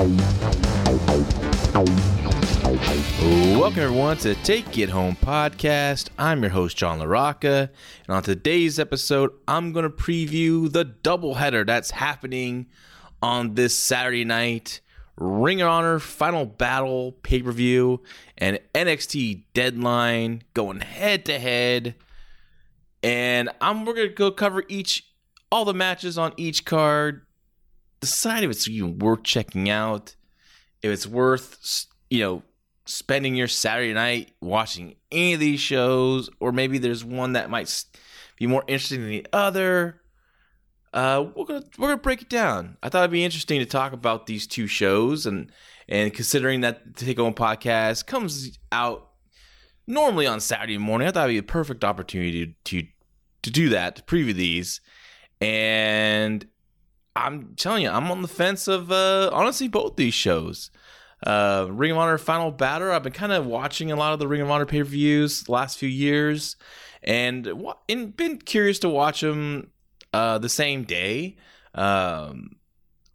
Welcome everyone to Take It Home podcast. I'm your host John LaRocca, and on today's episode, I'm going to preview the doubleheader that's happening on this Saturday night. Ring of Honor Final Battle pay per view and NXT Deadline going head to head, and I'm we're gonna go cover each all the matches on each card, decide if it's even worth checking out, if it's worth you know spending your Saturday night watching any of these shows, or maybe there's one that might be more interesting than the other. Uh, we're gonna we're gonna break it down. I thought it'd be interesting to talk about these two shows, and and considering that the Take Home podcast comes out normally on Saturday morning, I thought it'd be a perfect opportunity to to do that to preview these. And I'm telling you, I'm on the fence of uh, honestly both these shows. Uh, Ring of Honor Final Battle. I've been kind of watching a lot of the Ring of Honor pay per views the last few years, and, and been curious to watch them uh, the same day. Um,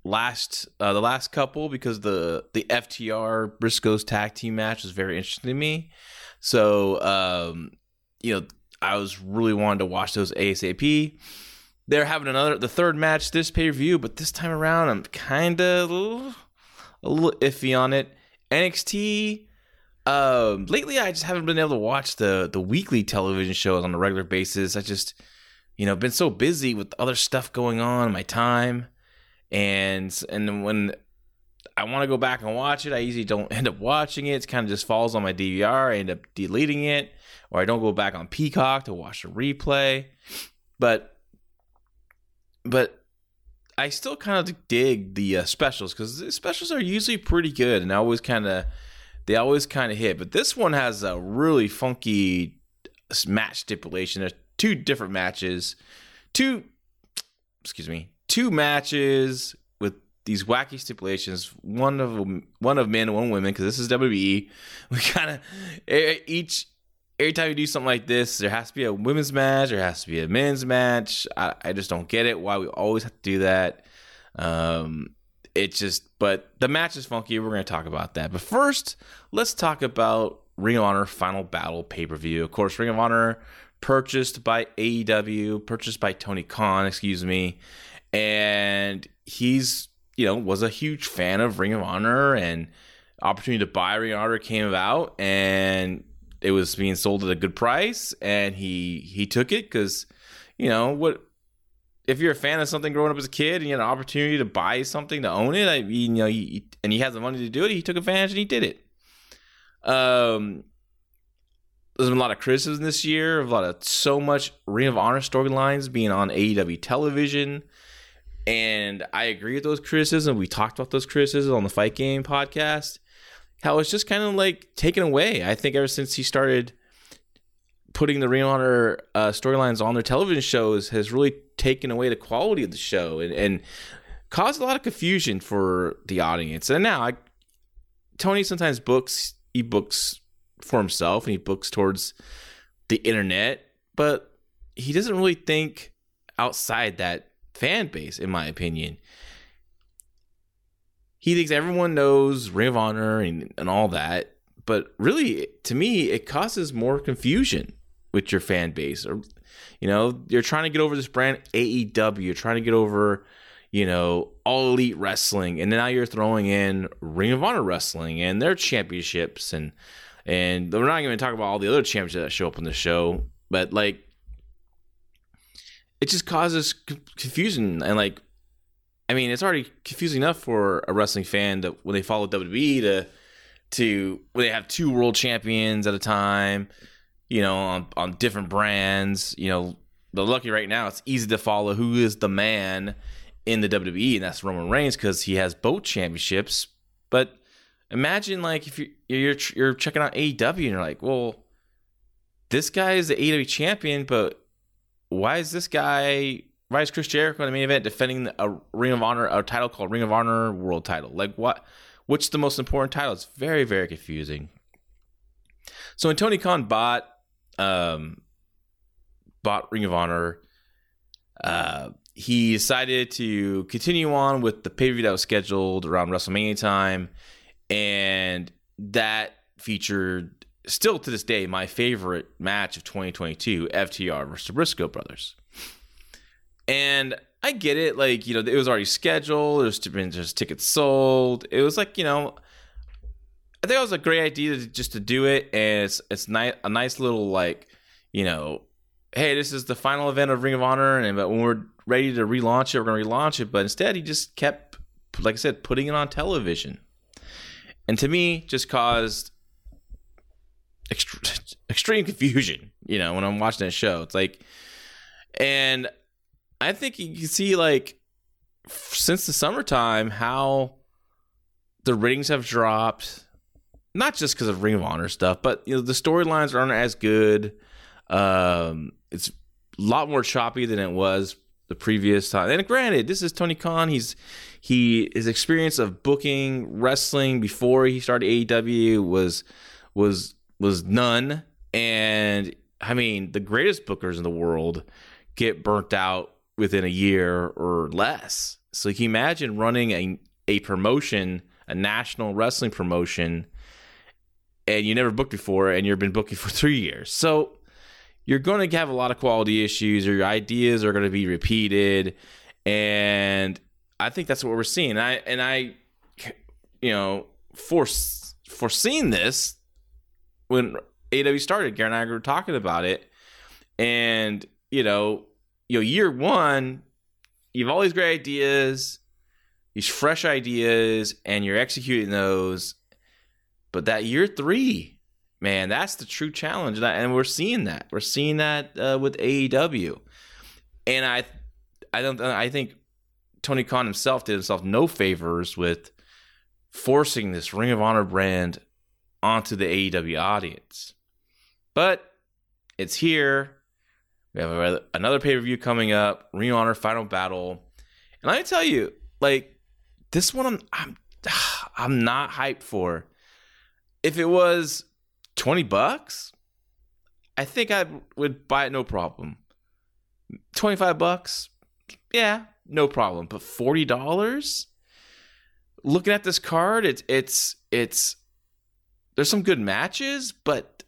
last uh, the last couple because the the FTR Briscoes tag team match was very interesting to me. So um, you know, I was really wanting to watch those ASAP. They're having another the third match this pay per view, but this time around I'm kind of a little iffy on it. NXT. Um, lately, I just haven't been able to watch the the weekly television shows on a regular basis. I just, you know, been so busy with other stuff going on my time, and and when I want to go back and watch it, I usually don't end up watching it. It kind of just falls on my DVR. I end up deleting it, or I don't go back on Peacock to watch the replay. But but I still kind of dig the uh, specials because the specials are usually pretty good and I always kind of they always kind of hit. But this one has a really funky match stipulation. There's two different matches, two excuse me, two matches with these wacky stipulations. One of one of men, and one women because this is WWE. We kind of each every time you do something like this, there has to be a women's match, there has to be a men's match. I, I just don't get it why we always have to do that. Um, it just, but the match is funky. We're going to talk about that. But first, let's talk about Ring of Honor Final Battle pay per view. Of course, Ring of Honor purchased by AEW, purchased by Tony Khan, excuse me, and he's you know was a huge fan of Ring of Honor and opportunity to buy Ring of Honor came about and it was being sold at a good price, and he he took it because you know what if you're a fan of something growing up as a kid and you had an opportunity to buy something to own it, I mean, you know, and he has the money to do it, he took advantage and he did it. Um, there's been a lot of criticism this year, a lot of so much Ring of Honor storylines being on AEW television, and I agree with those criticisms. We talked about those criticisms on the Fight Game podcast how it's just kind of like taken away. I think ever since he started putting the Ring of Honor uh, storylines on their television shows has really taken away the quality of the show and, and caused a lot of confusion for the audience. And now I, Tony sometimes books he books for himself and he books towards the internet, but he doesn't really think outside that fan base, in my opinion he thinks everyone knows Ring of Honor and, and all that. But really, to me, it causes more confusion with your fan base. Or, you know, you're trying to get over this brand AEW. You're trying to get over, you know, all elite wrestling, and now you're throwing in Ring of Honor wrestling and their championships, and and we're not going to talk about all the other championships that show up on the show, but like, it just causes confusion and like I mean, it's already confusing enough for a wrestling fan that when they follow WWE to to when they have two world champions at a time, you know, on, on different brands, you know, the lucky right now, it's easy to follow who is the man in the WWE, and that's Roman Reigns because he has both championships. But imagine like if you you're you're checking out AEW and you're like, well, this guy is the AEW champion, but why is this guy? Is Chris Jericho in the main event defending a Ring of Honor a title called Ring of Honor World Title? Like what? Which the most important title? It's very very confusing. So when Tony Khan bought um, bought Ring of Honor, uh, he decided to continue on with the pay per view that was scheduled around WrestleMania time, and that featured still to this day my favorite match of 2022, FTR versus Briscoe brothers. And I get it, like you know, it was already scheduled. There's been just tickets sold. It was like you know, I think it was a great idea to, just to do it, and it's it's a nice little like you know, hey, this is the final event of Ring of Honor, and but when we're ready to relaunch it, we're going to relaunch it. But instead, he just kept, like I said, putting it on television, and to me, just caused extreme confusion. You know, when I'm watching that show, it's like, and I think you can see like since the summertime how the ratings have dropped not just because of Ring of Honor stuff, but you know the storylines aren't as good. Um, it's a lot more choppy than it was the previous time. And granted, this is Tony Khan. He's he his experience of booking wrestling before he started AEW was was was none. And I mean, the greatest bookers in the world get burnt out within a year or less. So you can imagine running a a promotion, a national wrestling promotion and you never booked before and you've been booking for three years. So you're going to have a lot of quality issues or your ideas are going to be repeated. And I think that's what we're seeing. And I, and I, you know, for, foreseeing this when AW started, Gary and I were talking about it. And, you know, you know, year one, you have all these great ideas, these fresh ideas, and you're executing those but that year three, man, that's the true challenge, and we're seeing that. We're seeing that uh, with AEW, and I, I don't, I think Tony Khan himself did himself no favors with forcing this Ring of Honor brand onto the AEW audience. But it's here. We have another pay per view coming up, Ring Honor Final Battle, and I tell you, like this one, I'm I'm I'm not hyped for if it was 20 bucks, I think I would buy it no problem. 25 bucks, yeah, no problem. But $40? Looking at this card, it's it's it's there's some good matches, but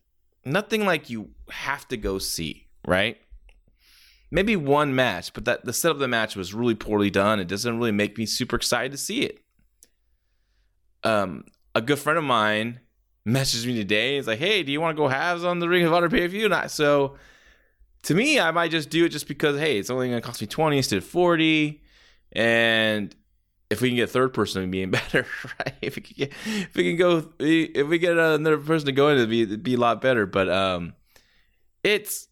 nothing like you have to go see, right? Maybe one match, but that the setup of the match was really poorly done. It doesn't really make me super excited to see it. Um, a good friend of mine messaged me today. He's like, "Hey, do you want to go halves on the Ring of Honor pay per view?" Not So, to me, I might just do it just because hey, it's only going to cost me twenty instead of forty, and if we can get third person being better, right? If we can get, if we can go, if we get another person to go in, it'd be, it'd be a lot better. But um, it's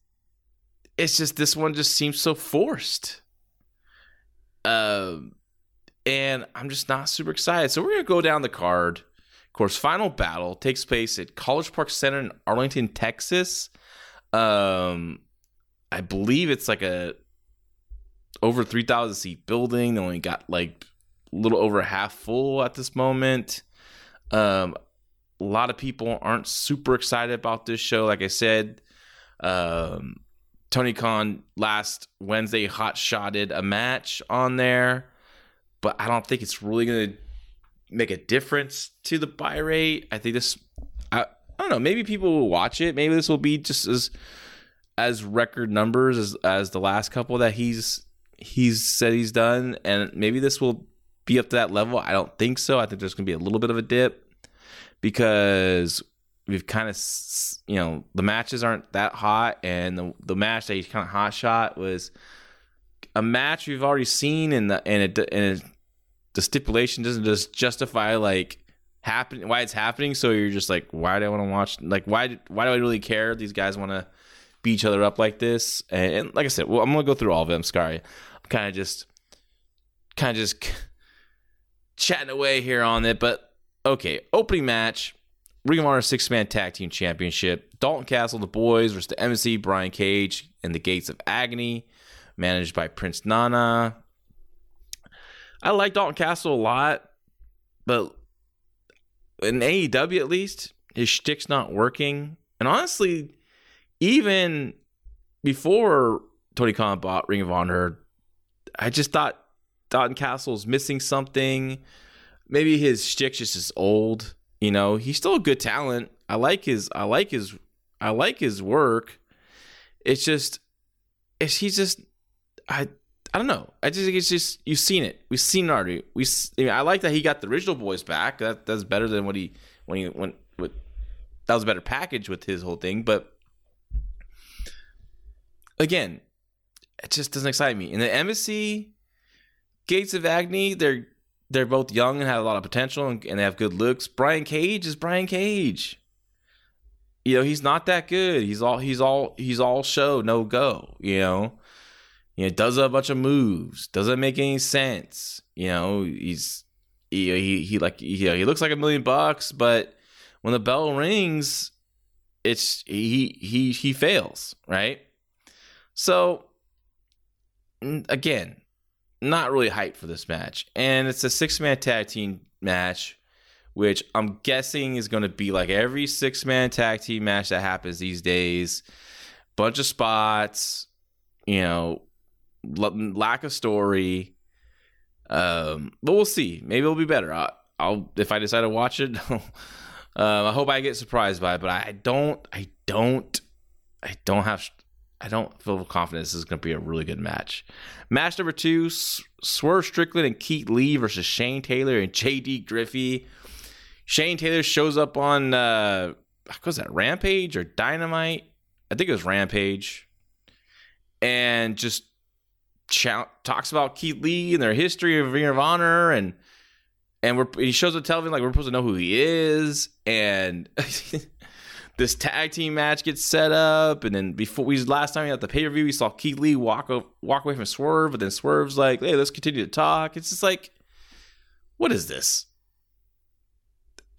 it's just this one just seems so forced. Um, and I'm just not super excited. So we're gonna go down the card Of course, final battle takes place at College Park Center in Arlington, Texas. Um, I believe it's like a over three thousand seat building. They only got like a little over half full at this moment. Um, a lot of people aren't super excited about this show. Like I said, um, Tony Khan last Wednesday hot shotted a match on there, but I don't think it's really going to make a difference to the buy rate. I think this, I, I don't know. Maybe people will watch it. Maybe this will be just as as record numbers as as the last couple that he's he's said he's done, and maybe this will be up to that level. I don't think so. I think there's going to be a little bit of a dip because we've kind of you know the matches aren't that hot, and the the match that he kind of hot shot was a match we've already seen, and the and it and it the stipulation doesn't just justify like happen why it's happening. So you're just like, why do I want to watch? Like, why why do I really care? These guys want to beat each other up like this. And, and like I said, well, I'm gonna go through all of them. Sorry, I'm kind of just, kind of just chatting away here on it. But okay, opening match, Ring of Honor six man tag team championship. Dalton Castle, the boys versus the Embassy Brian Cage and the Gates of Agony, managed by Prince Nana. I like Dalton Castle a lot, but in AEW at least, his shtick's not working. And honestly, even before Tony Khan bought Ring of Honor, I just thought Dalton Castle's missing something. Maybe his shtick's just is old. You know, he's still a good talent. I like his I like his I like his work. It's just it's he's just I I don't know. I just think it's just you've seen it. We've seen it already. We I, mean, I like that he got the original boys back. That that's better than what he when he went with. That was a better package with his whole thing. But again, it just doesn't excite me. In the embassy, Gates of Agony, they're they're both young and have a lot of potential and, and they have good looks. Brian Cage is Brian Cage. You know, he's not that good. He's all he's all he's all show, no go, you know. You know, does a bunch of moves, doesn't make any sense. You know, he's he he, he like he, he looks like a million bucks, but when the bell rings, it's he he he fails, right? So again, not really hyped for this match. And it's a six man tag team match, which I'm guessing is going to be like every six man tag team match that happens these days. Bunch of spots, you know, lack of story. Um, but we'll see. Maybe it'll be better. I'll, I'll if I decide to watch it. um, I hope I get surprised by it, but I don't. I don't. I don't have I don't feel confident this is going to be a really good match. Match number two Swerve Strickland and Keith Lee versus Shane Taylor and JD Griffey. Shane Taylor shows up on, uh, what was that, Rampage or Dynamite? I think it was Rampage. And just talks about Keith Lee and their history of Ring of Honor. And and we're, he shows up television like we're supposed to know who he is. And. this tag team match gets set up, and then before we last time we had the pay per view, we saw Keith Lee walk walk away from Swerve, but then Swerve's like, "Hey, let's continue to talk." It's just like, what is this?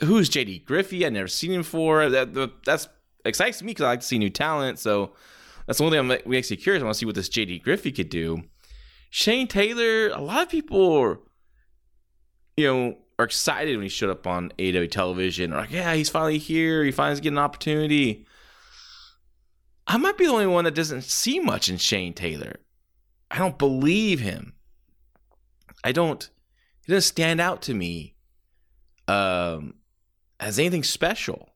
Who's JD Griffey? I never seen him before. That that's excites me because I like to see new talent. So that's the only thing I'm actually curious. I want to see what this JD Griffey could do. Shane Taylor, a lot of people, you know, are excited when he showed up on AW television. Or like, yeah, he's finally here. He finally getting an opportunity. I might be the only one that doesn't see much in Shane Taylor. I don't believe him. I don't. He doesn't stand out to me um, as anything special,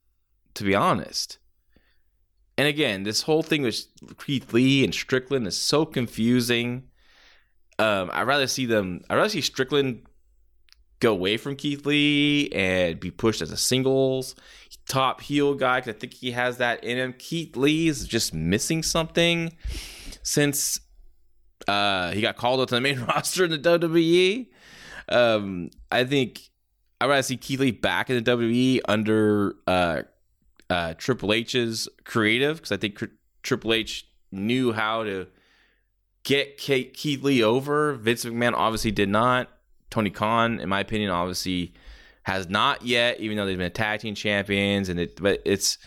to be honest. And again, this whole thing with Keith Lee and Strickland is so confusing. Um, I'd rather see them. I'd rather see Strickland go away from Keith Lee and be pushed as a singles top heel guy because I think he has that in him. Keith Lee is just missing something since uh, he got called up to the main roster in the WWE. Um, I think I'd rather see Keith Lee back in the WWE under uh, uh, Triple H's creative because I think Triple H knew how to get Keith Lee over. Vince McMahon obviously did not. Tony Khan, in my opinion, obviously has not yet, even though they've been tag team champions. And it, but it's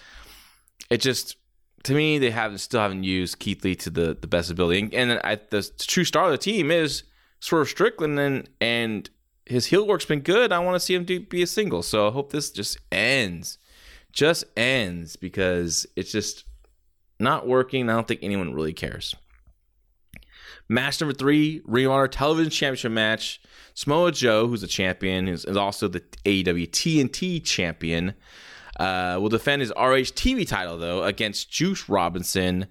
it just to me they haven't still haven't used Keith Lee to the the best ability. And, and I, the true star of the team is Swerve Strickland, and and his heel work's been good. I want to see him do, be a single. So I hope this just ends, just ends because it's just not working. I don't think anyone really cares. Match number three, Ring of Honor Television Championship match. Samoa Joe, who's a champion, is, also the AEW TNT champion, uh, will defend his ROH TV title though against Juice Robinson.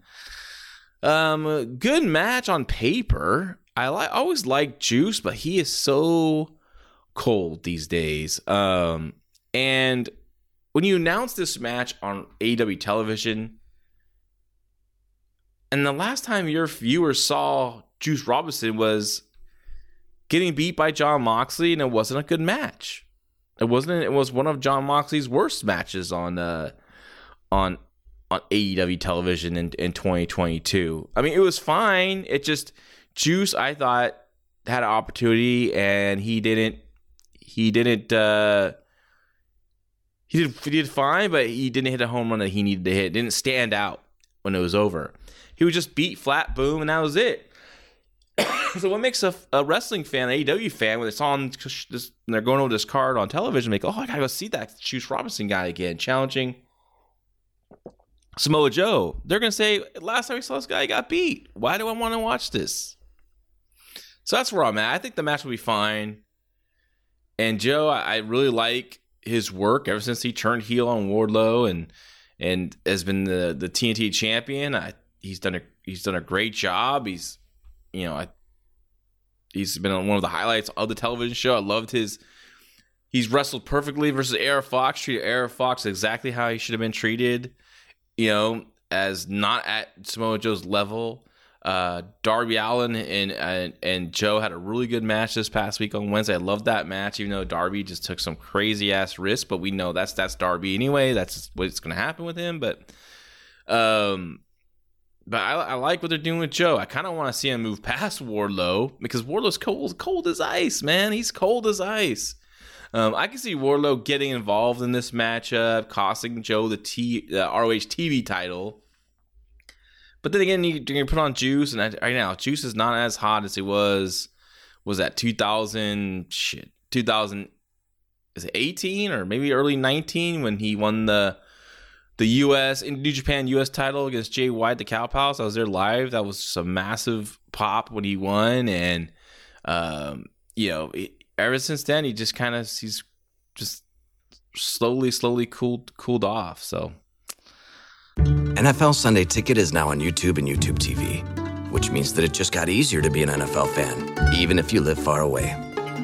Um, good match on paper. I li- always like Juice, but he is so cold these days. Um, and when you announce this match on AEW television, and the last time your viewers saw Juice Robinson was getting beat by Jon Moxley, and it wasn't a good match. It wasn't. It was one of Jon Moxley's worst matches on uh, on on AEW television in, in 2022. I mean, it was fine. It just Juice, I thought, had an opportunity and he didn't. He didn't. uh he did, he did fine, but he didn't hit a home run that he needed to hit. Didn't stand out when it was over. He would just beat flat, boom, and that was it. so what makes a, a, wrestling fan, an AEW fan, when it's on this, they're going over this card on television, make, oh, I gotta go see that Juice Robinson guy again, challenging Samoa Joe. They're gonna say, last time we saw this guy, he got beat. Why do I want to watch this? So that's where I'm at. I think the match will be fine. And Joe, I, I really like his work ever since he turned heel on Wardlow and and has been the the TNT champion. I, he's done a he's done a great job. He's you know I, he's been on one of the highlights of the television show. I loved his. He's wrestled perfectly versus AR Fox. Treated AR Fox exactly how he should have been treated. You know, as not at Samoa Joe's level. Uh, Darby Allin and, and and Joe had a really good match this past week on Wednesday. I loved that match, even though Darby just took some crazy ass risks. But we know that's that's Darby anyway. That's what's going to happen with him. But um, but I, I, like what they're doing with Joe. I kind of want to see him move past Wardlow because Wardlow's cold, cold as ice, man. He's cold as ice. Um, I can see Wardlow getting involved in this matchup, costing Joe the T the ROH TV title. But then again, you, you put on Juice, and right now, Juice is not as hot as he was. Was that 2000 shit 2000 is it 18 or maybe early 19 when he won the the U.S. in New Japan U.S. title against Jay White, the Cow Palace. I was there live. That was just a massive pop when he won, and um, you know, ever since then, he just kind of he's just slowly, slowly cooled cooled off. So NFL Sunday Ticket is now on YouTube and YouTube TV, which means that it just got easier to be an NFL fan, even if you live far away.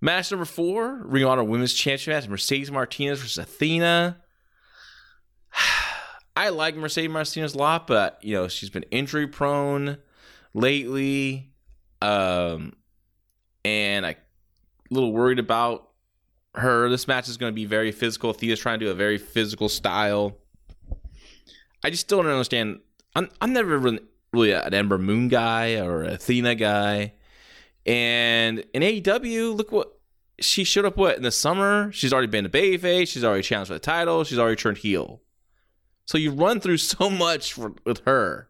Match number four, Ring Honor Women's Championship match, Mercedes Martinez versus Athena. I like Mercedes Martinez a lot, but you know she's been injury prone lately, um, and I a little worried about her. This match is going to be very physical. Athena's trying to do a very physical style. I just still don't understand. I'm I'm never really, really an Ember Moon guy or Athena guy. And in AEW, look what she showed up. What in the summer? She's already been to babyface. She's already challenged for the title. She's already turned heel. So you run through so much for, with her.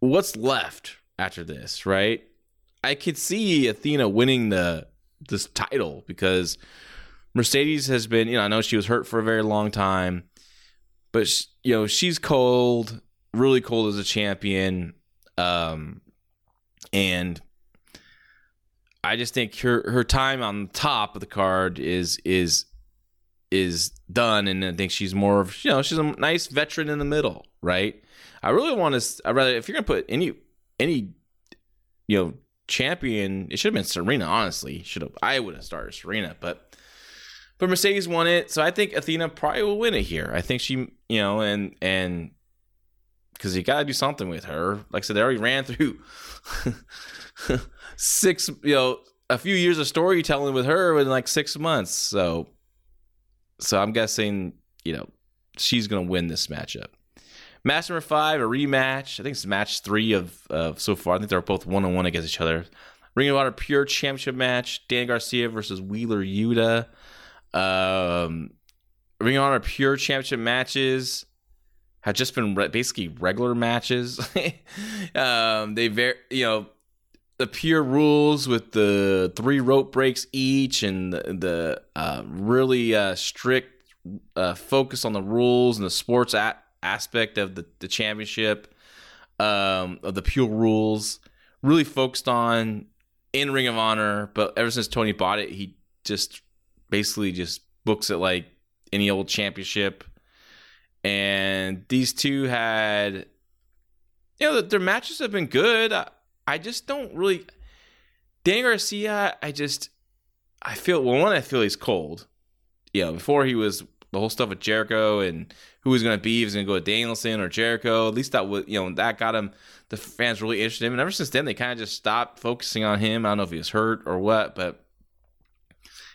What's left after this, right? I could see Athena winning the this title because Mercedes has been, you know, I know she was hurt for a very long time, but you know she's cold, really cold as a champion, um, and I just think her her time on the top of the card is is is done, and I think she's more of you know she's a nice veteran in the middle, right? I really want to. I rather if you're gonna put any any you know champion, it should have been Serena. Honestly, should have I would have started Serena, but but Mercedes won it, so I think Athena probably will win it here. I think she you know and and because you got to do something with her. Like I said, they already ran through. six, you know, a few years of storytelling with her in like six months. So, so I'm guessing, you know, she's going to win this matchup. Match number five, a rematch. I think it's match three of, of so far. I think they're both one on one against each other. Ring of Honor Pure Championship match. Dan Garcia versus Wheeler Yuta. Um, Ring of Honor Pure Championship matches have just been re- basically regular matches. um, they very, you know, the pure rules with the three rope breaks each and the, the uh, really uh, strict uh, focus on the rules and the sports a- aspect of the, the championship um, of the pure rules really focused on in ring of honor but ever since tony bought it he just basically just books it like any old championship and these two had you know their matches have been good. I, I just don't really Dan Garcia I just I feel well one I feel he's cold. You know before he was the whole stuff with Jericho and who was going to be he was going to go with Danielson or Jericho at least that was you know that got him the fans really interested in him. And ever since then they kind of just stopped focusing on him. I don't know if he was hurt or what but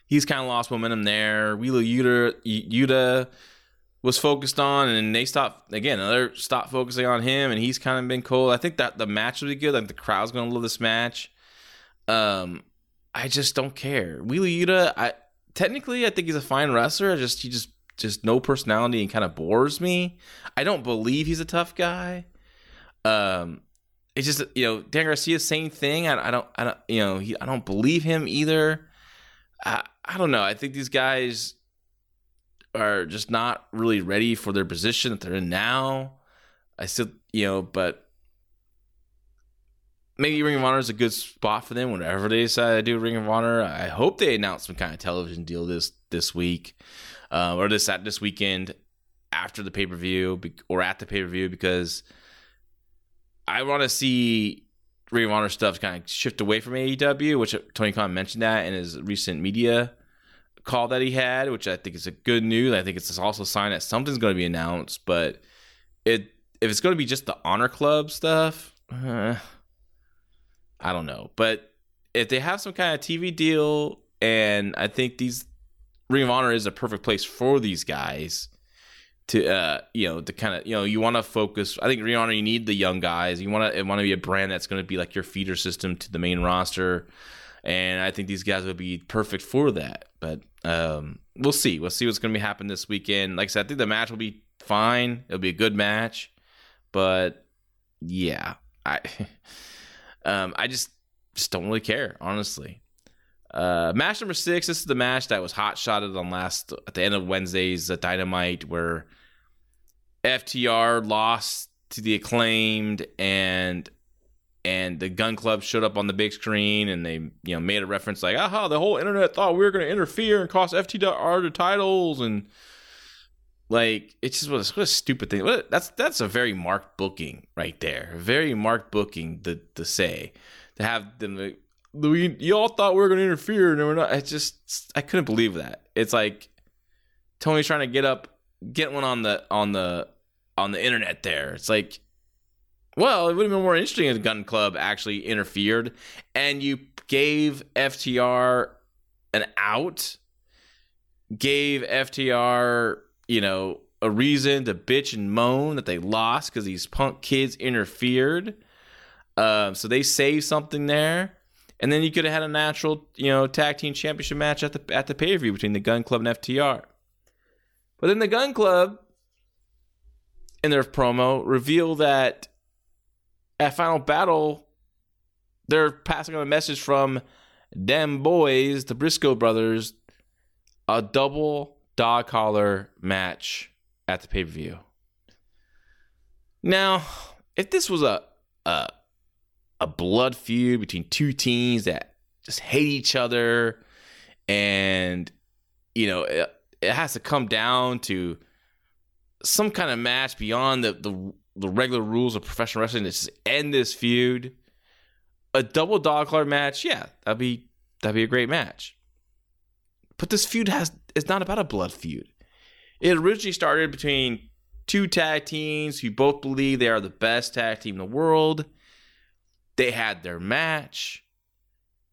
he's kind of lost momentum there. Wheeler Yuta Yuta was focused on, and they stopped again. Another stopped focusing on him, and he's kind of been cold. I think that the match will be good. Like the crowd's gonna love this match. Um, I just don't care. Wheeler Yuta, I technically I think he's a fine wrestler. I just he just just no personality and kind of bores me. I don't believe he's a tough guy. Um, it's just you know Dan Garcia same thing. I, I don't I don't you know he, I don't believe him either. I I don't know. I think these guys are just not really ready for their position that they're in now. I still, you know, but maybe Ring of Honor is a good spot for them whenever they decide to do Ring of Honor. I hope they announce some kind of television deal this this week uh, or this at this weekend after the pay per view or at the pay per view because I want to see Ring of Honor stuff kind of shift away from AEW, which Tony Khan mentioned that in his recent media call that he had, which I think is a good news. I think it's also a sign that something's going to be announced. But it if it's going to be just the Honor Club stuff, uh, I don't know. But if they have some kind of TV deal, and I think these Ring of Honor is a perfect place for these guys to uh you know to kind of you know you want to focus i think Ring of Honor you need the young guys you want to want to be a brand that's going to be like your feeder system to the main roster and i think these guys would be perfect for that but um, we'll see. We'll see what's going to be happening this weekend. Like I said, I think the match will be fine. It'll be a good match, but yeah, I um, I just just don't really care, honestly. Uh, match number six. This is the match that was hot shotted on last at the end of Wednesday's uh, Dynamite, where FTR lost to the acclaimed and and the Gunn Club showed up on the big screen and they you know made a reference like aha the whole internet thought we were going to interfere and cost FTR the titles and like it's just what a, what a stupid thing. What, that's that's a very marked booking right there. Very marked booking to, to say to have them like, we y'all thought we were going to interfere and we're not. I just I couldn't believe that. It's like Tony's trying to get up get one on the on the on the internet there. It's like well, it would have been more interesting if the Gunn Club actually interfered and you gave FTR an out, gave FTR, you know, a reason to bitch and moan that they lost because these punk kids interfered. Uh, so they saved something there. And then you could have had a natural, you know, tag team championship match at the at the pay per view between the Gunn Club and FTR. But then the Gunn Club, in their promo, reveal that at Final Battle, they're passing on a message from them boys, the Briscoe brothers, a double dog collar match at the pay per view. Now, if this was a, a a blood feud between two teams that just hate each other, and you know it, it has to come down to some kind of match beyond the the the regular rules of professional wrestling to just end this feud. A double dog collar match, yeah, that'd be that'd be a great match. But this feud has is not about a blood feud. It originally started between two tag teams who both believe they are the best tag team in the world. They had their match.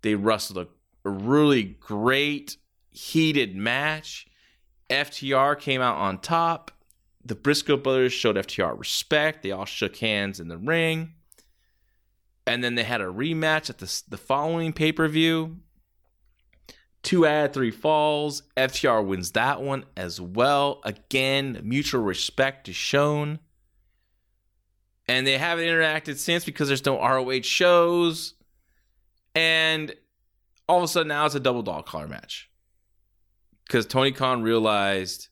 They wrestled a really great, heated match. FTR came out on top the Briscoe brothers showed FTR respect. They all shook hands in the ring. And then they had a rematch at the, the following pay per view. Two out of three falls. FTR wins that one as well. Again, mutual respect is shown. And they haven't interacted since because there's no ROH shows. And all of a sudden now it's a double dog collar match. Because Tony Khan realized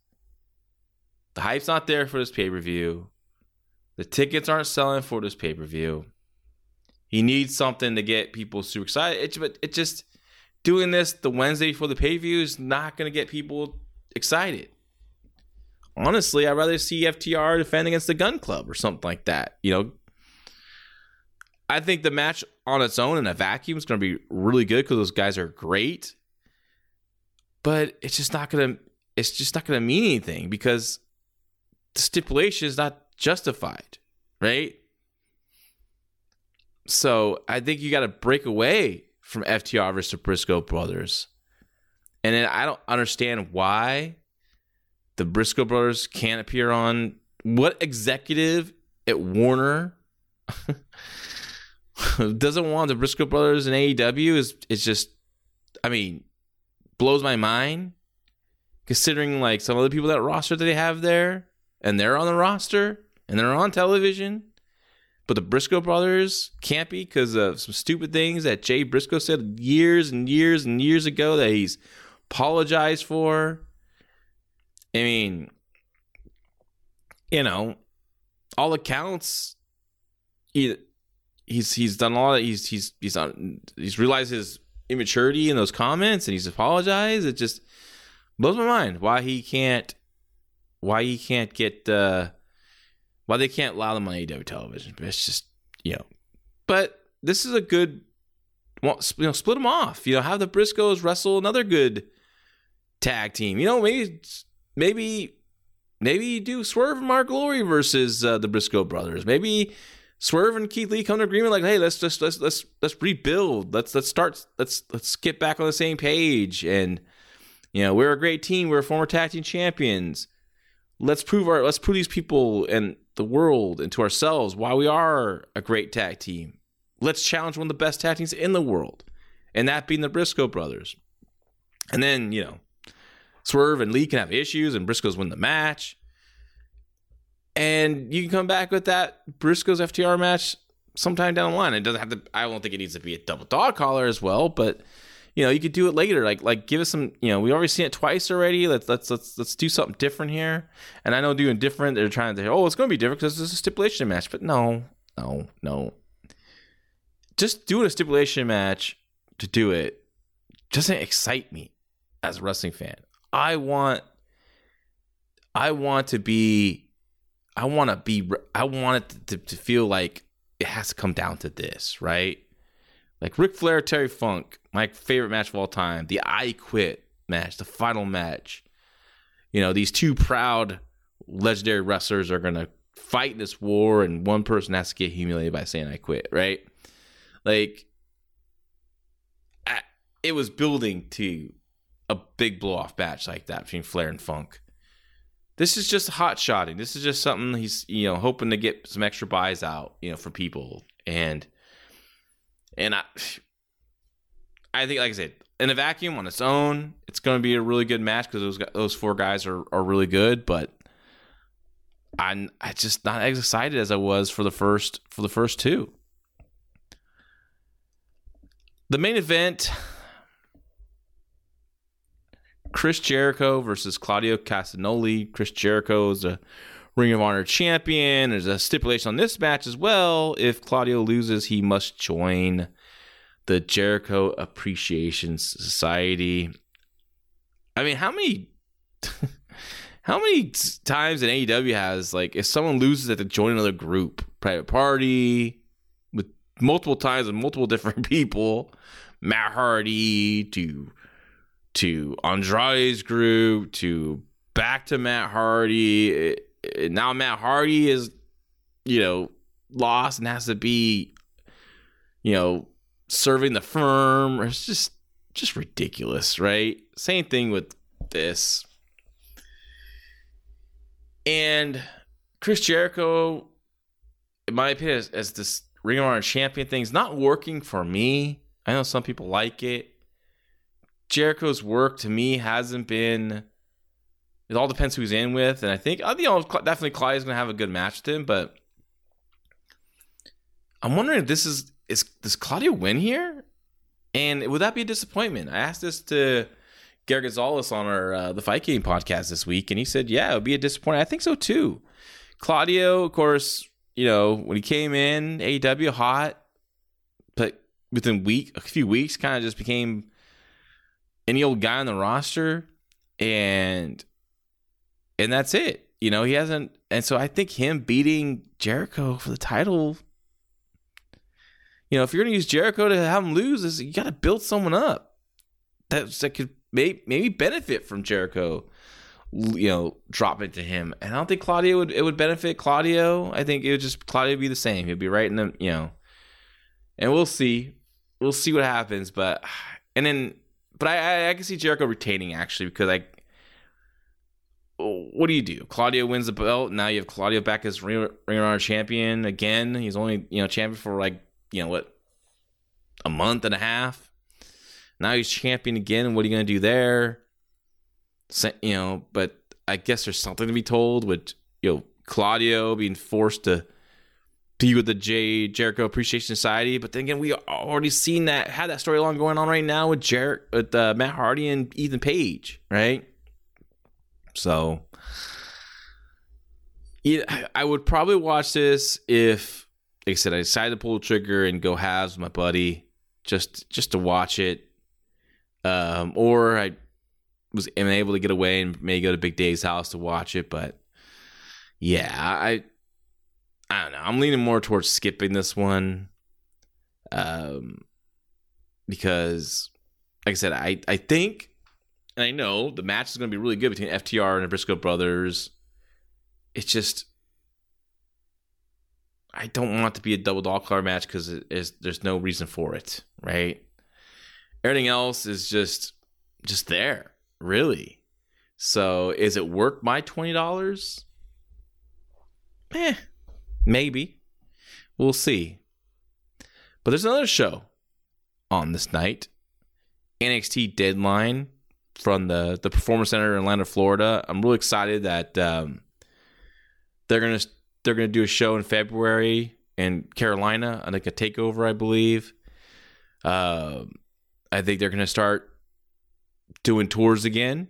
the hype's not there for this pay-per-view. The tickets aren't selling for this pay-per-view. He needs something to get people super excited. It, but it just doing this the Wednesday before the pay-per-view is not going to get people excited. Honestly, I'd rather see FTR defend against the Gunn Club or something like that. You know, I think the match on its own in a vacuum is going to be really good because those guys are great. But it's just not going to. It's just not going to mean anything because the stipulation is not justified, right? So I think you got to break away from FTR versus the Briscoe brothers. And then I don't understand why the Briscoe brothers can't appear on what executive at Warner doesn't want the Briscoe brothers in AEW is is just I mean blows my mind considering like some of the people that roster that they have there and they're on the roster and they're on television but the Briscoe brothers can't be because of some stupid things that Jay Briscoe said years and years and years ago that he's apologized for. I mean, you know, all accounts, he, he's he's done a lot. Of, he's he's he's on. He's realized his immaturity in those comments, and he's apologized. It just blows my mind why he can't, why he can't get. uh why they can't allow them on AEW television. It's just you know. But this is a good, well, you know, split them off. You know, have the Briscoes wrestle another good tag team. You know, maybe maybe maybe you do Swerve and Mark Glory versus uh, the Briscoe brothers. Maybe Swerve and Keith Lee come to agreement like, hey, let's just let's let's let's rebuild. Let's let's start. Let's let's get back on the same page. And you know, we're a great team. We're former tag team champions. Let's prove our let's prove these people and the world and to ourselves why we are a great tag team. Let's challenge one of the best tag teams in the world, and that being the Briscoe brothers. And then you know, Swerve and Lee can have issues, and Briscoes win the match. And you can come back with that Briscoes FTR match sometime down the line. It doesn't have to. I don't think it needs to be a double dog collar as well, but you know, you could do it later. Like like give us some, you know, we already seen it twice already. Let's let's let's let's do something different here. And I know doing different, they're trying to say, oh, it's gonna be different because it's a stipulation match. But no, no, no. Just doing a stipulation match to do it doesn't excite me as a wrestling fan. I want I want to be I want to be I want it to, to feel like it has to come down to this, right? Like Ric Flair, Terry Funk, my favorite match of all time, the I Quit match, the final match. You know, these two proud legendary wrestlers are going to fight this war, and one person has to get humiliated by saying I quit, right? Like, I, it was building to a big blow off like that between Flair and Funk. This is just hot shotting. This is just something he's, you know, hoping to get some extra buys out, you know, for people. And and I, I think, like I said, in a vacuum on its own, it's going to be a really good match because those those four guys are are really good. But I'm I just not as excited as I was for the first for the first two. The main event. Chris Jericho versus Claudio Castagnoli. Chris Jericho is a Ring of Honor champion. There's a stipulation on this match as well. If Claudio loses, he must join the Jericho Appreciation Society. I mean, how many how many times in AEW has like if someone loses they have to join another group, private party with multiple times and multiple different people, Matt Hardy to to Andrade's group to back to Matt Hardy. It, now Matt Hardy is, you know, lost and has to be, you know, serving the firm. It's just just ridiculous, right? Same thing with this. And Chris Jericho, in my opinion, as, as this Ring of Honor champion thing is not working for me. I know some people like it. Jericho's work to me hasn't been it all depends who's in with, and I think I think definitely Clyde is going to have a good match with him, but I'm wondering if this is is does Claudio win here? And would that be a disappointment? I asked this to Gary Gonzalez on our uh, the Fight Game podcast this week, and he said, "Yeah, it would be a disappointment." I think so too. Claudio, of course, you know when he came in, AEW hot, but within week a few weeks, kind of just became any old guy on the roster, and and that's it. You know, he hasn't, and so I think him beating Jericho for the title. You know, if you're going to use Jericho to have him lose, is you got to build someone up that that could maybe maybe benefit from Jericho. You know, drop it to him, and I don't think Claudio would it would benefit Claudio. I think it would just Claudio would be the same. He'd be right in the you know, and we'll see, we'll see what happens. But and then, but I I, I can see Jericho retaining actually because I what do you do? Claudio wins the belt. Now you have Claudio back as Ring, of Honor champion again. He's only you know champion for like you know what a month and a half. Now he's champion again. What are you going to do there? You know, but I guess there's something to be told with you know Claudio being forced to be with the J Jericho Appreciation Society. But then again, we already seen that had that storyline going on right now with Jer with uh, Matt Hardy and Ethan Page, right? So, yeah, I would probably watch this if, like I said, I decided to pull the trigger and go halves with my buddy, just just to watch it, um, or I was am able to get away and maybe go to Big Dave's house to watch it. But yeah, I I don't know. I'm leaning more towards skipping this one, um, because like I said, I I think and I know the match is going to be really good between FTR and the Briscoe brothers. It's just I don't want to be a double dog collar match because there's no reason for it, right? Everything else is just just there, really. So is it worth my twenty dollars? Eh, maybe. We'll see. But there's another show on this night. NXT Deadline from the the Performance Center in Atlanta, Florida. I'm really excited that um, they're gonna they're gonna do a show in February in Carolina, like a takeover, I believe. Uh, I think they're gonna start doing tours again,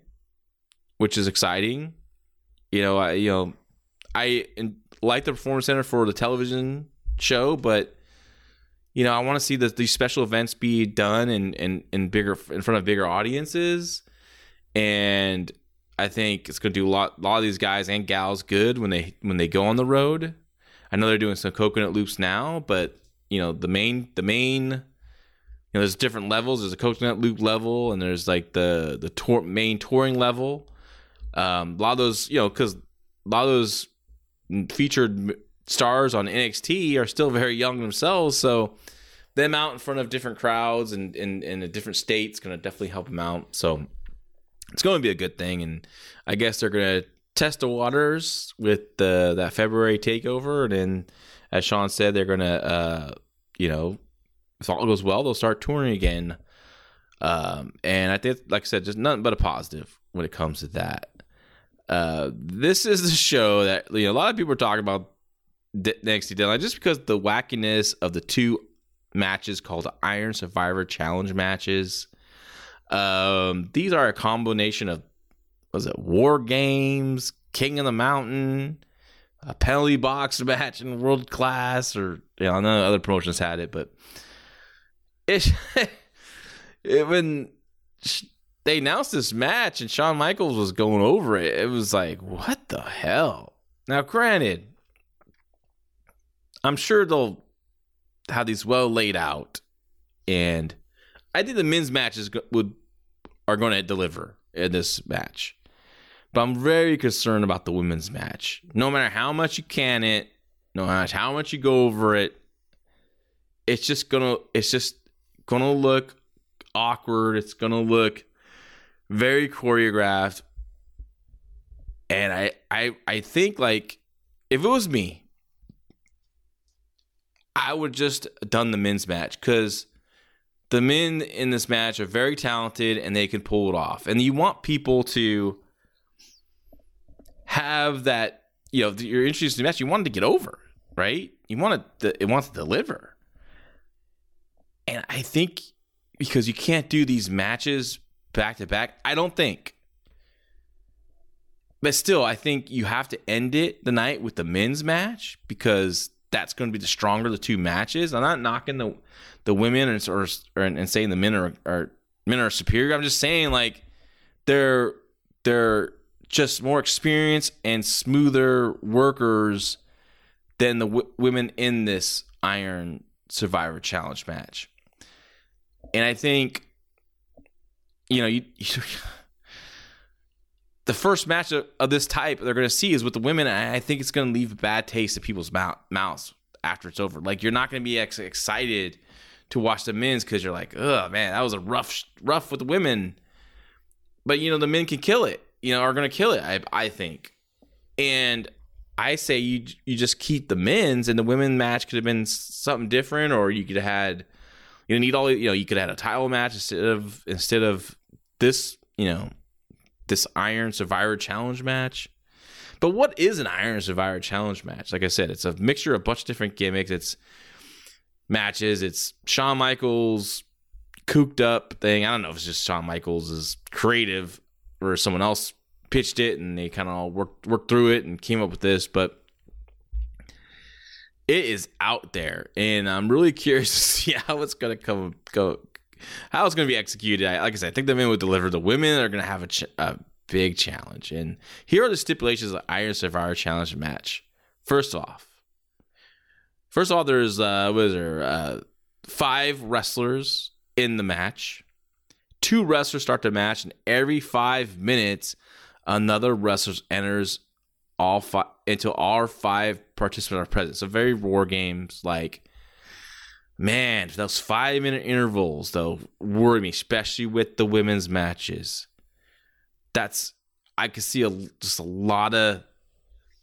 which is exciting. You know, I you know I like the Performance Center for the television show, but you know, I want to see the, these special events be done in, in, in bigger in front of bigger audiences and I think it's going to do a lot, a lot of these guys and gals good when they when they go on the road. I know they're doing some coconut loops now, but you know the main the main you know there's different levels. There's a coconut loop level, and there's like the the tour, main touring level. Um, a lot of those, you know, because a lot of those featured stars on NXT are still very young themselves, so them out in front of different crowds and in in a different states going to definitely help them out. So it's going to be a good thing. And I guess they're going to test the waters with the that February takeover. And then, as Shawn said, they're going to, uh, you know, if all goes well, they'll start touring again. Um, and I think, like I said, just nothing but a positive when it comes to that. Uh, this is the show that you know a lot of people are talking about D- NXT Deadline just because the wackiness of the two matches called Iron Survivor Challenge matches. Um, these are a combination of was it War Games, King of the Mountain, a penalty box match in World Class, or you know, I know other promotions had it, but it, it when they announced this match and Shawn Michaels was going over it, it was like, what the hell? Now, granted, I'm sure they'll have these well laid out, and I think the men's matches would are going to deliver in this match. But I'm very concerned about the women's match. No matter how much you can it, no matter how much you go over it, it's just gonna it's just gonna look awkward. It's gonna look very choreographed. And I I I think like if it was me, I would just done the men's match because the men in this match are very talented and they can pull it off. And you want people to have that, you know, you're interested in the match, you want to get over, right? You want to, it wants to deliver. And I think because you can't do these matches back to back. I don't think. But still, I think you have to end it the night with the men's match because that's going to be the stronger the two matches. I'm not knocking the the women or, or, or and saying the men are, are men are superior. I'm just saying like they're they're just more experienced and smoother workers than the w- women in this Iron Survivor Challenge match. And I think, you know, you, you the first match of, of, this type they're going to see is with the women. I think it's going to leave a bad taste in people's mouth, mouths after it's over. Like you're not going to be ex- excited to watch the men's because you're like, oh man, that was a rough, rough with the women. But you know, the men can kill it. You know, are going to kill it. I I think, and I say you you just keep the men's and the women match could have been something different, or you could have had you need all you know you could have had a title match instead of instead of this you know this Iron Survivor Challenge match. But what is an Iron Survivor Challenge match? Like I said, it's a mixture of a bunch of different gimmicks. It's matches. It's Shawn Michaels cooked up thing. I don't know if it's just Shawn Michaels is creative or someone else pitched it and they kind of all worked worked through it and came up with this, but it is out there and I'm really curious to see how it's going to come go how it's going to be executed. I, like I said, I think the men will deliver. The women are going to have a, ch- a big challenge. And here are the stipulations of the Iron Survivor Challenge match. First off, first of all, there's uh, what is there? Uh, five wrestlers in the match. Two wrestlers start the match, and every five minutes, another wrestler enters all five until all five participants are present. So very war games like man, those five minute intervals though worry me, especially with the women's matches. That's I could see a, just a lot of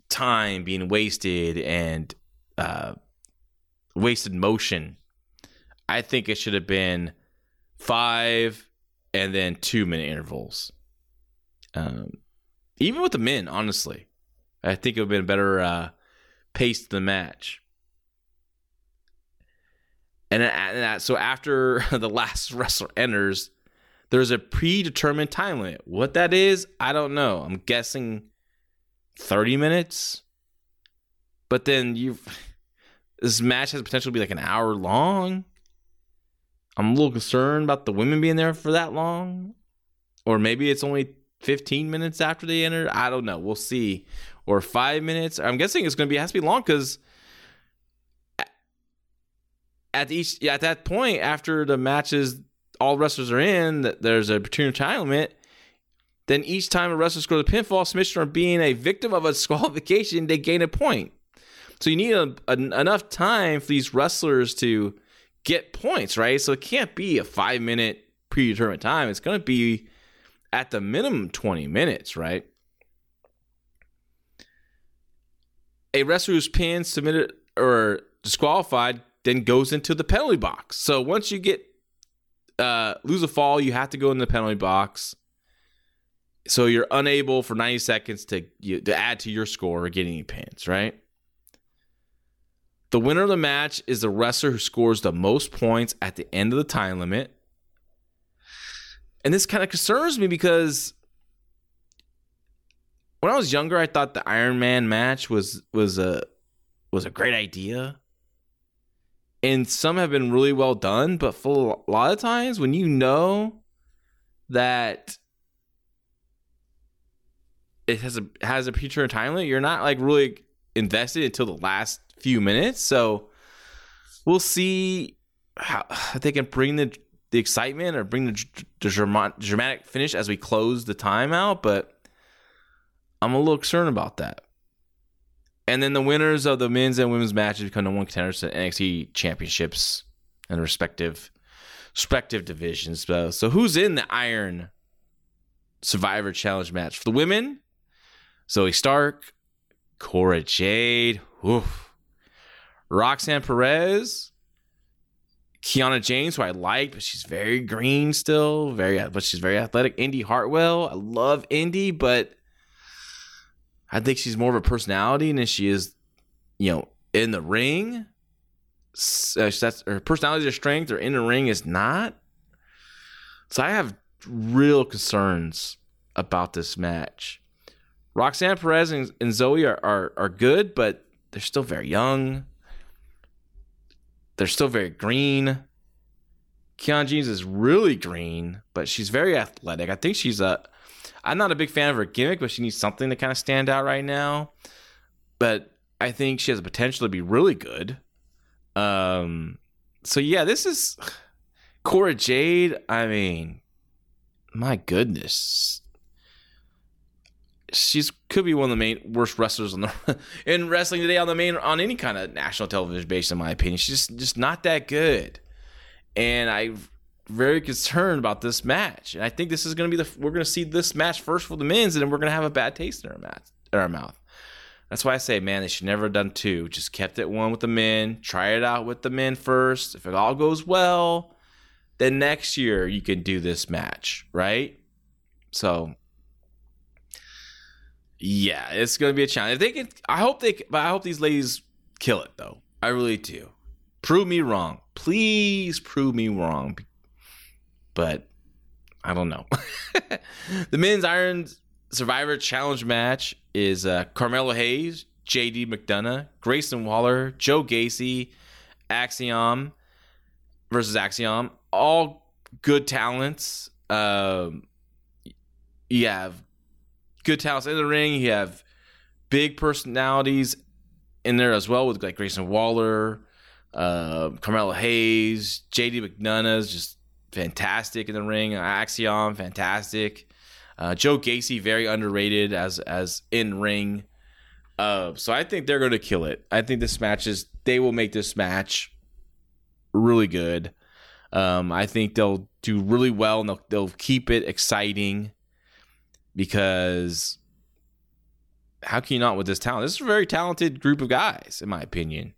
time being wasted and uh, wasted motion. I think it should have been five and then two minute intervals. Um, even with the men, honestly, I think it would have been a better uh, pace to the match. And, and so after the last wrestler enters, there's a predetermined time limit. What that is, I don't know. I'm guessing 30 minutes. But then you this match has potential to be like an hour long. I'm a little concerned about the women being there for that long. Or maybe it's only 15 minutes after they enter. I don't know. We'll see. Or five minutes. I'm guessing it's going to be has to be long because at each at that point after the matches all wrestlers are in there's a between time limit then each time a wrestler scores a pinfall submission or being a victim of a disqualification they gain a point. So you need a, a, enough time for these wrestlers to get points right? So it can't be a five minute predetermined time. It's going to be at the minimum 20 minutes right? A wrestler who's pinned submitted or disqualified then goes into the penalty box. So once you get uh, lose a fall, you have to go in the penalty box. So you're unable for 90 seconds to you, to add to your score or get any pins, right? The winner of the match is the wrestler who scores the most points at the end of the time limit. And this kind of concerns me because when I was younger, I thought the Iron Man match was was a was a great idea and some have been really well done but for a lot of times when you know that it has a has a future time limit you're not like really invested until the last few minutes. So we'll see how they can bring the the excitement or bring the, the dramatic finish as we close the timeout but i'm a little concerned about that and then the winners of the men's and women's matches become the one contenders to NXT championships and respective respective divisions. So, so who's in the Iron Survivor Challenge match for the women? Zoey Stark, Cora Jade, oof. Roxanne Perez, Kiana James, who I like, but she's very green still, very but she's very athletic. Indy Hartwell, I love Indy, but I think she's more of a personality than she is, you know, in the ring. Uh, that's her personality is or strength or in the ring is not. So I have real concerns about this match. Roxanne Perez and, and Zoey are, are are good, but they're still very young. They're still very green. Kiana James is really green, but she's very athletic. I think she's a. I'm not a big fan of her gimmick, but she needs something to kind of stand out right now. But I think she has the potential to be really good. Um. So yeah, this is Cora Jade. I mean, my goodness, she's could be one of the main worst wrestlers on the in wrestling today on the main on any kind of national television base. In my opinion, she's just just not that good and I'm very concerned about this match. And I think this is going to be the we're going to see this match first for the men's, and then we're going to have a bad taste in our mouth. In our mouth. That's why I say, man, they should never have done two. Just kept it one with the men. Try it out with the men first. If it all goes well, then next year you can do this match, right? So, yeah, it's gonna be a challenge. If they can, I hope they. But I hope these ladies kill it, though. I really do. Prove me wrong. Please prove me wrong. But I don't know. the men's Iron Survivor Challenge match is uh, Carmelo Hayes, JD McDonagh, Grayson Waller, Joe Gacy, Axiom versus Axiom. All good talents. Um, you have good talents in the ring. You have big personalities in there as well with like Grayson Waller, uh, Carmelo Hayes, JD McDonagh just fantastic in the ring. Axiom, fantastic. Uh, Joe Gacy, very underrated as as in ring. Uh, so I think they're going to kill it. I think this match is they will make this match really good. Um, I think they'll do really well and they'll, they'll keep it exciting because how can you not with this talent? This is a very talented group of guys, in my opinion.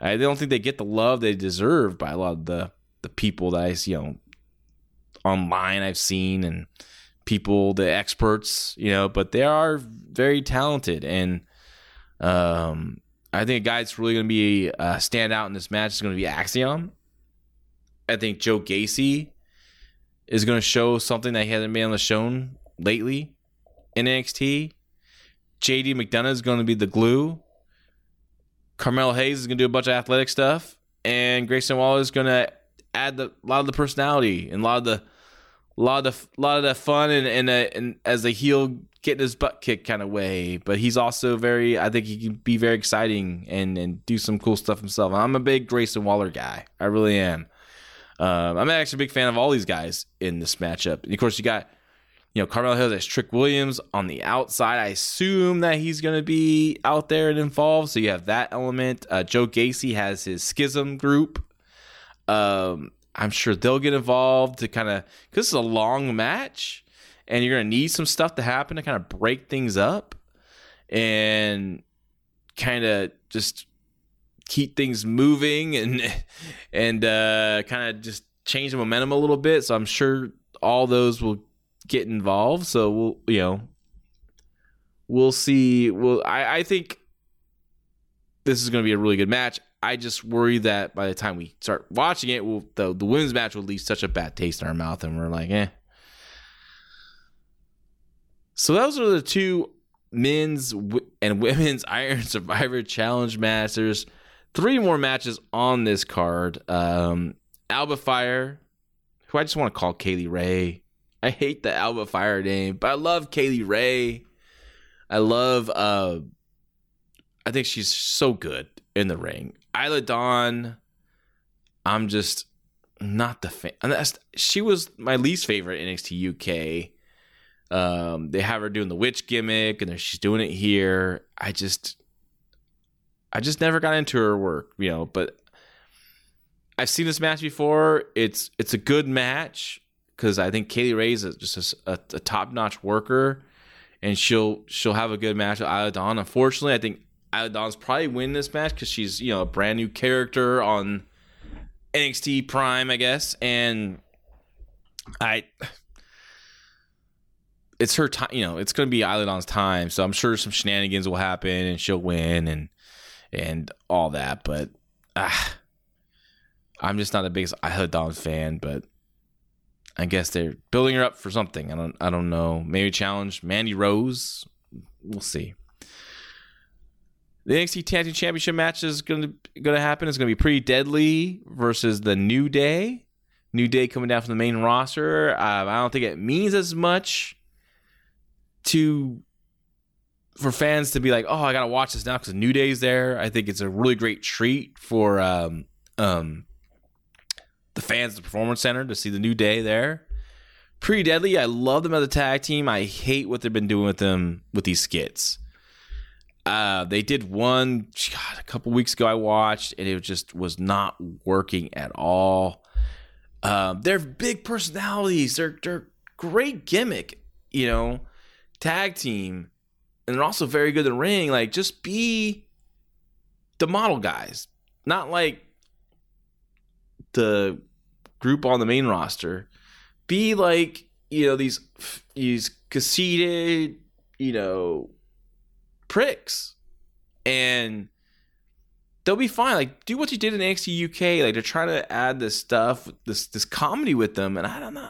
I don't think they get the love they deserve by a lot of the the people that I you know online I've seen and people the experts you know but they are very talented and um I think a guy that's really going to be uh, stand out in this match is going to be Axiom. I think Joe Gacy is going to show something that he hasn't been on the shown lately in NXT. JD McDonagh is going to be the glue. Carmelo Hayes is going to do a bunch of athletic stuff, and Grayson Waller is going to add the, a lot of the personality and a lot of the a lot of the lot of the fun and and, uh, and as a heel getting his butt kicked kind of way. But he's also very I think he can be very exciting and and do some cool stuff himself. I'm a big Grayson Waller guy. I really am. Um, I'm actually a big fan of all these guys in this matchup. And of course, you got you know, Carmelo Hayes has Trick Williams on the outside. I assume that he's going to be out there and involved. So you have that element. Uh, Joe Gacy has his Schism group. Um, I'm sure they'll get involved to kind of, because it's a long match and you're to need some stuff to happen to kind of break things up and kind of just keep things moving and, and uh, kind of just change the momentum a little bit. So I'm sure all those will get involved. So we'll you know we'll see. Well, I, I think this is going to be a really good match. I just worry that by the time we start watching it, we'll, the the women's match will leave such a bad taste in our mouth, and we're like, eh. So those are the two men's and women's Iron Survivor Challenge matches. Three more matches on this card. Um, Alba Fyre, who I just want to call Kay Lee Ray. I hate the Alba Fyre name, but I love Kay Lee Ray. I love uh I think she's so good in the ring. Isla Dawn, I'm just not the fan. She was my least favorite NXT UK. Um, they have her doing the witch gimmick, and she's doing it here. I just, I just never got into her work, you know. But I've seen this match before. It's it's a good match because I think Kay Lee Ray is just a, a, a top notch worker, and she'll she'll have a good match with Isla Dawn. Unfortunately, I think Dawn's probably win this match because she's you know a brand new character on NXT Prime, I guess, and I. It's her time, you know. It's going to be Isla Dawn's time, so I'm sure some shenanigans will happen, and she'll win, and and all that. But ah, I'm just not the biggest Isla Dawn fan. But I guess they're building her up for something. I don't I don't know. Maybe challenge Mandy Rose. We'll see. The NXT Tag Team Championship match is going to going to happen. It's going to be pretty deadly versus the New Day. New Day coming down from the main roster. Uh, I don't think it means as much to for fans to be like, oh, I gotta watch this now because New Day's there. I think it's a really great treat for um, um, the fans at the Performance Center to see the New Day there. Pretty deadly. I love them as a tag team. I hate what they've been doing with them with these skits. Uh, they did one God, a couple weeks ago. I watched, and it just was not working at all. Um, they're big personalities. They're they're great gimmick, you know, tag team, and they're also very good in the ring. Like, just be the model guys, not like the group on the main roster. Be like you know these these conceited, you know, pricks, and they'll be fine. Like, do what you did in NXT UK. Like, they're trying to add this stuff, this this comedy with them, and I don't know.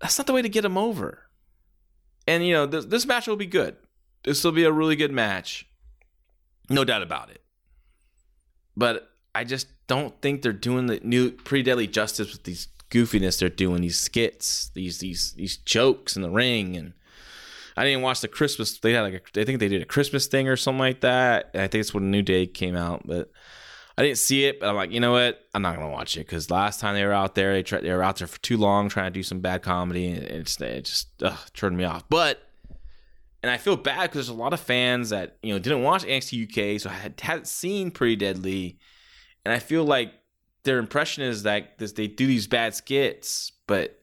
That's not the way to get them over. And you know, this, this match will be good. This will be a really good match, no doubt about it. But I just don't think they're doing the new pretty deadly justice with these goofiness they're doing, these skits, these these these jokes in the ring, and I didn't watch the Christmas. They had like a, I think they did a Christmas thing or something like that. I think it's when New Day came out, but I didn't see it. But I'm like, you know what? I'm not gonna watch it because last time they were out there, they tried they were out there for too long trying to do some bad comedy, and it's it just ugh, turned me off. But and I feel bad because there's a lot of fans that you know didn't watch NXT UK, so I had hadn't seen Pretty Deadly, and I feel like their impression is that this, they do these bad skits, but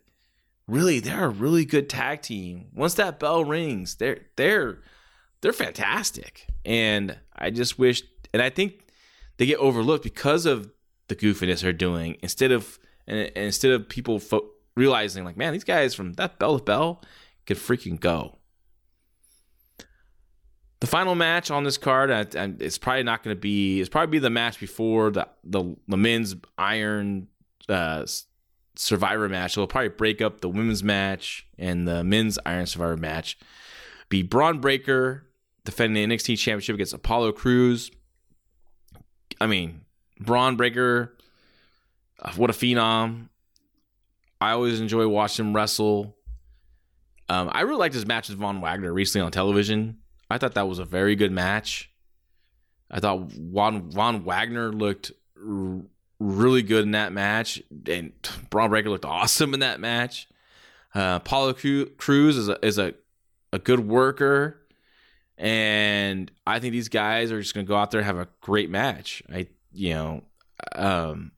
really they're a really good tag team. Once that bell rings, they're they're they're fantastic. And I just wish and I think they get overlooked because of the goofiness they're doing instead of and, and instead of people fo- realizing like, man, these guys from that bell to bell could freaking go. The final match on this card, and it's probably not going to be. It's probably be the match before the the, the men's Iron uh, Survivor match. We'll probably break up the women's match and the men's Iron Survivor match. Be Bron Breakker defending the NXT Championship against Apollo Crews. I mean, Bron Breakker, uh, what a phenom! I always enjoy watching him wrestle. Um, I really liked his match with Von Wagner recently on television. I thought that was a very good match. I thought Von, Von Wagner looked really good in that match, and Bron Breakker looked awesome in that match. Uh, Apollo Crews is a is a, a good worker, and I think these guys are just going to go out there and have a great match. I you know, um,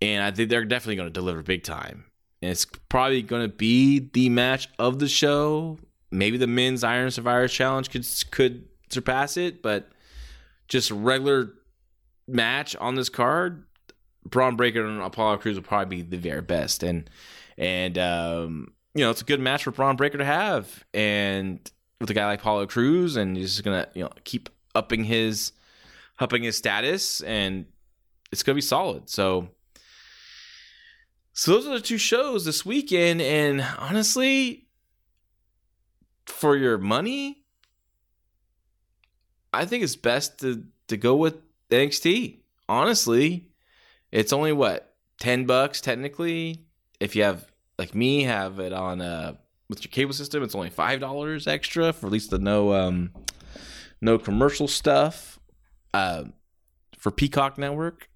and I think they're definitely going to deliver big time. And it's probably going to be the match of the show maybe the men's Iron Survivor Challenge could could surpass it, but just regular match on this card, Bron Breakker and Apollo Crews will probably be the very best, and and um, you know it's a good match for Bron Breakker to have, and with a guy like Apollo Crews, and he's just gonna you know keep upping his upping his status, and it's gonna be solid. So. So those are the two shows this weekend, and honestly, for your money, I think it's best to to go with NXT. Honestly, it's only what ten bucks technically. If you have like me, have it on uh with your cable system, it's only five dollars extra for at least the no um no commercial stuff uh, for Peacock Network,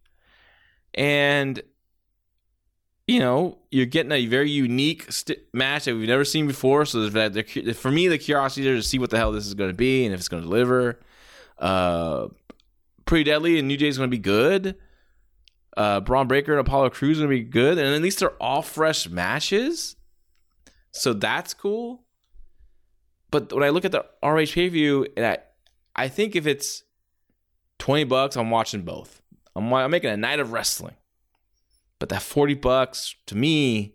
and you know, you're getting a very unique st- match that we've never seen before. So that for me, the curiosity there to see what the hell this is going to be and if it's going to deliver. Uh, Pretty Deadly and New Day is going to be good. Uh, Bron Breakker and Apollo Crews going to be good, and at least they're all fresh matches, so that's cool. But when I look at the ROH pay view, and I, I think if it's twenty bucks, I'm watching both. I'm, I'm making a night of wrestling. But that 40 bucks to me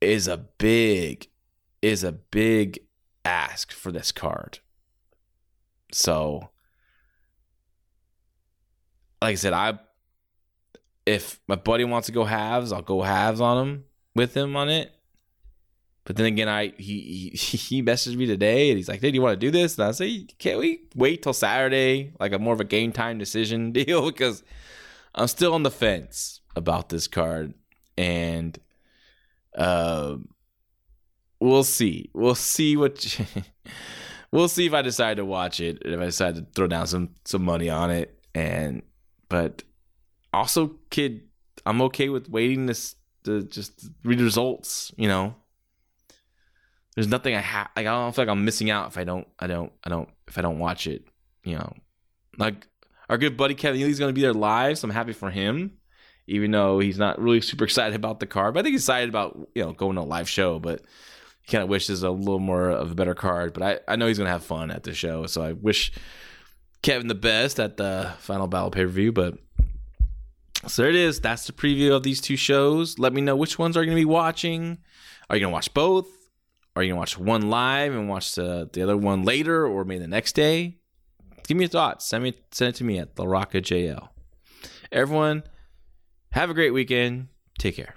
is a big is a big ask for this card. So like I said, I if my buddy wants to go halves, I'll go halves on him with him on it. But then again, I he he, he messaged me today and he's like, "Hey, do you want to do this?" And I say, "Can't we wait till Saturday, like a more of a game time decision deal?" because I'm still on the fence about this card, and uh, we'll see. We'll see what. we'll see if I decide to watch it. If I decide to throw down some some money on it, and but also, kid, I'm okay with waiting this to just read results. You know, there's nothing I have. Like, I don't feel like I'm missing out if I don't. I don't. I don't. If I don't watch it. You know, like our good buddy Kevin Neely's going to be there live, so I'm happy for him. Even though he's not really super excited about the card, but I think he's excited about you know going to a live show. But he kind of wishes a little more of a better card. But I, I know he's going to have fun at the show, so I wish Kevin the best at the final battle pay per view. But so there it is. That's the preview of these two shows. Let me know which ones are going to be watching. Are you going to watch both? Are you going to watch one live and watch the, the other one later or maybe the next day? Give me your thoughts. Send me send it to me at the JL. Everyone, have a great weekend. Take care.